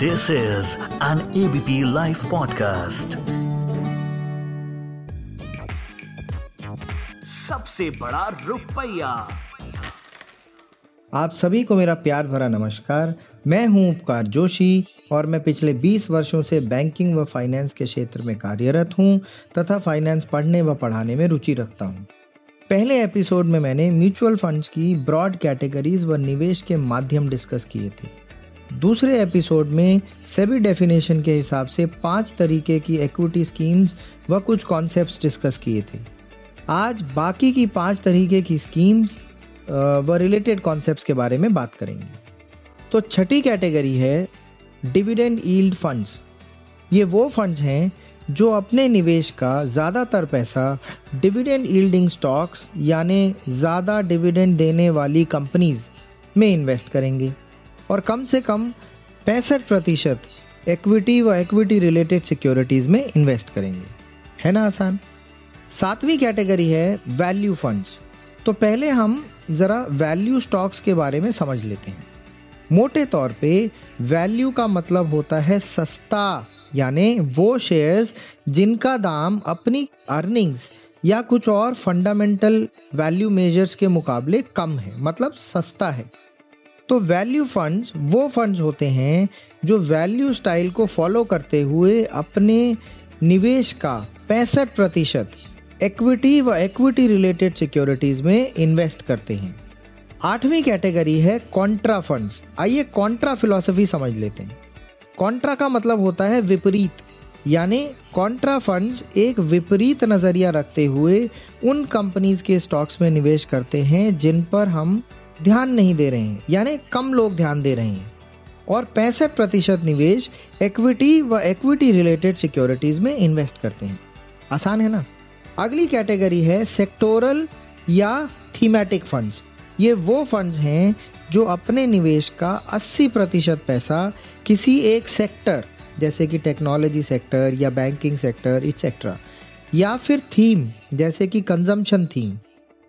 This is an ABP Life podcast. सबसे बड़ा रुपया। आप सभी को मेरा प्यार भरा नमस्कार। मैं हूँ उपकार जोशी और मैं पिछले 20 वर्षों से बैंकिंग व फाइनेंस के क्षेत्र में कार्यरत हूँ तथा फाइनेंस पढ़ने व पढ़ाने में रुचि रखता हूँ। पहले एपिसोड में मैंने म्यूचुअल फंड्स की ब्रॉड कैटेगरीज व निवेश के माध्यम डिस्कस किए थे। दूसरे एपिसोड में सेबी डेफिनेशन के हिसाब से पाँच तरीके की इक्विटी स्कीम्स व कुछ कॉन्सेप्ट्स डिस्कस किए थे। आज बाकी की पाँच तरीके की स्कीम्स व रिलेटेड कॉन्सेप्ट्स के बारे में बात करेंगे। तो छठी कैटेगरी है डिविडेंड ईल्ड फंड्स ये वो फंड्स हैं जो अपने निवेश का ज़्यादातर पैसा डिविडेंड ईल्डिंग स्टॉक्स यानी ज़्यादा डिविडेंड देने वाली कंपनीज़ में इन्वेस्ट करेंगे। और कम से कम पैंसठ प्रतिशत इक्विटी व इक्विटी रिलेटेड सिक्योरिटीज में इन्वेस्ट करेंगे। है ना, आसान? सातवीं कैटेगरी है वैल्यू फंड्स तो पहले हम ज़रा वैल्यू स्टॉक्स के बारे में समझ लेते हैं। मोटे तौर पे वैल्यू का मतलब होता है सस्ता, यानी वो शेयर्स जिनका दाम अपनी अर्निंग्स या कुछ और फंडामेंटल वैल्यू मेजर्स के मुकाबले कम है मतलब सस्ता है। तो वैल्यू फंड्स वो फंड्स होते हैं जो वैल्यू स्टाइल को फॉलो करते हुए अपने निवेश का पैंसठ प्रतिशत इक्विटी व इक्विटी रिलेटेड सिक्योरिटीज में इन्वेस्ट करते हैं। आठवीं कैटेगरी है कॉन्ट्रा फंड्स आइए कॉन्ट्रा फिलोसफी समझ लेते हैं। कॉन्ट्रा का मतलब होता है विपरीत, यानी कॉन्ट्रा फंड्स एक विपरीत नज़रिया रखते हुए उन कंपनीज़ के स्टॉक्स में निवेश करते हैं जिन पर हम ध्यान नहीं दे रहे हैं। यानी कम लोग ध्यान दे रहे हैं। और पैंसठ प्रतिशत निवेश इक्विटी व इक्विटी रिलेटेड सिक्योरिटीज में इन्वेस्ट करते हैं। आसान है ना? अगली कैटेगरी है सेक्टोरल या थीमेटिक फंड्स ये वो फंड्स हैं जो अपने निवेश का 80 प्रतिशत पैसा किसी एक सेक्टर जैसे कि टेक्नोलॉजी सेक्टर या बैंकिंग सेक्टर इट्सेट्रा या फिर थीम जैसे कि कंजम्पशन थीम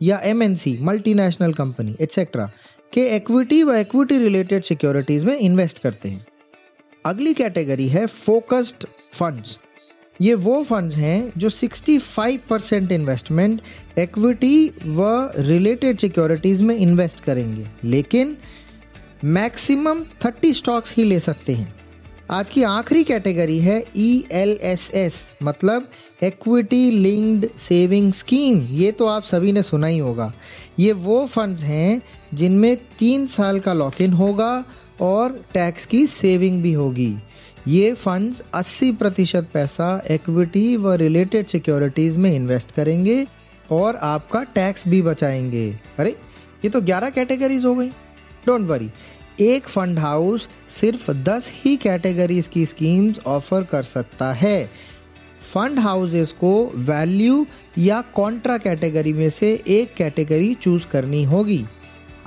या M N C multinational company etcetera के इक्विटी व इक्विटी रिलेटेड सिक्योरिटीज में इन्वेस्ट करते हैं। अगली कैटेगरी है फोकस्ड फंड्स ये वो फंड्स हैं जो 65 परसेंट इन्वेस्टमेंट इक्विटी व रिलेटेड सिक्योरिटीज में इन्वेस्ट करेंगे। लेकिन मैक्सिमम 30 स्टॉक्स ही ले सकते हैं। आज की आखिरी कैटेगरी है ई एल एस एस मतलब एक्विटी लिंक्ड सेविंग स्कीम ये तो आप सभी ने सुना ही होगा। ये वो फंड्स हैं जिनमें तीन साल का लॉक इन होगा और टैक्स की सेविंग भी होगी। ये फंड्स 80 प्रतिशत पैसा एक्विटी व रिलेटेड सिक्योरिटीज में इन्वेस्ट करेंगे और आपका टैक्स भी बचाएँगे। अरे, ये तो 11 कैटेगरीज हो गई। डोंट वरी एक फंड हाउस सिर्फ़ 10 ही कैटेगरीज की स्कीम्स ऑफ़र कर सकता है। फंड हाउसेस को वैल्यू या कॉन्ट्रा कैटेगरी में से एक कैटेगरी चूज़ करनी होगी।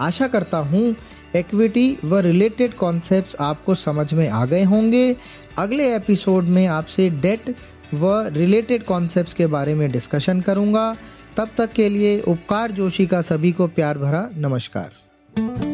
आशा करता हूँ इक्विटी व रिलेटेड कॉन्सेप्ट्स आपको समझ में आ गए होंगे। अगले एपिसोड में आपसे डेट व रिलेटेड कॉन्सेप्ट्स के बारे में डिस्कशन करूँगा। तब तक के लिए उपकार जोशी का सभी को प्यार भरा नमस्कार।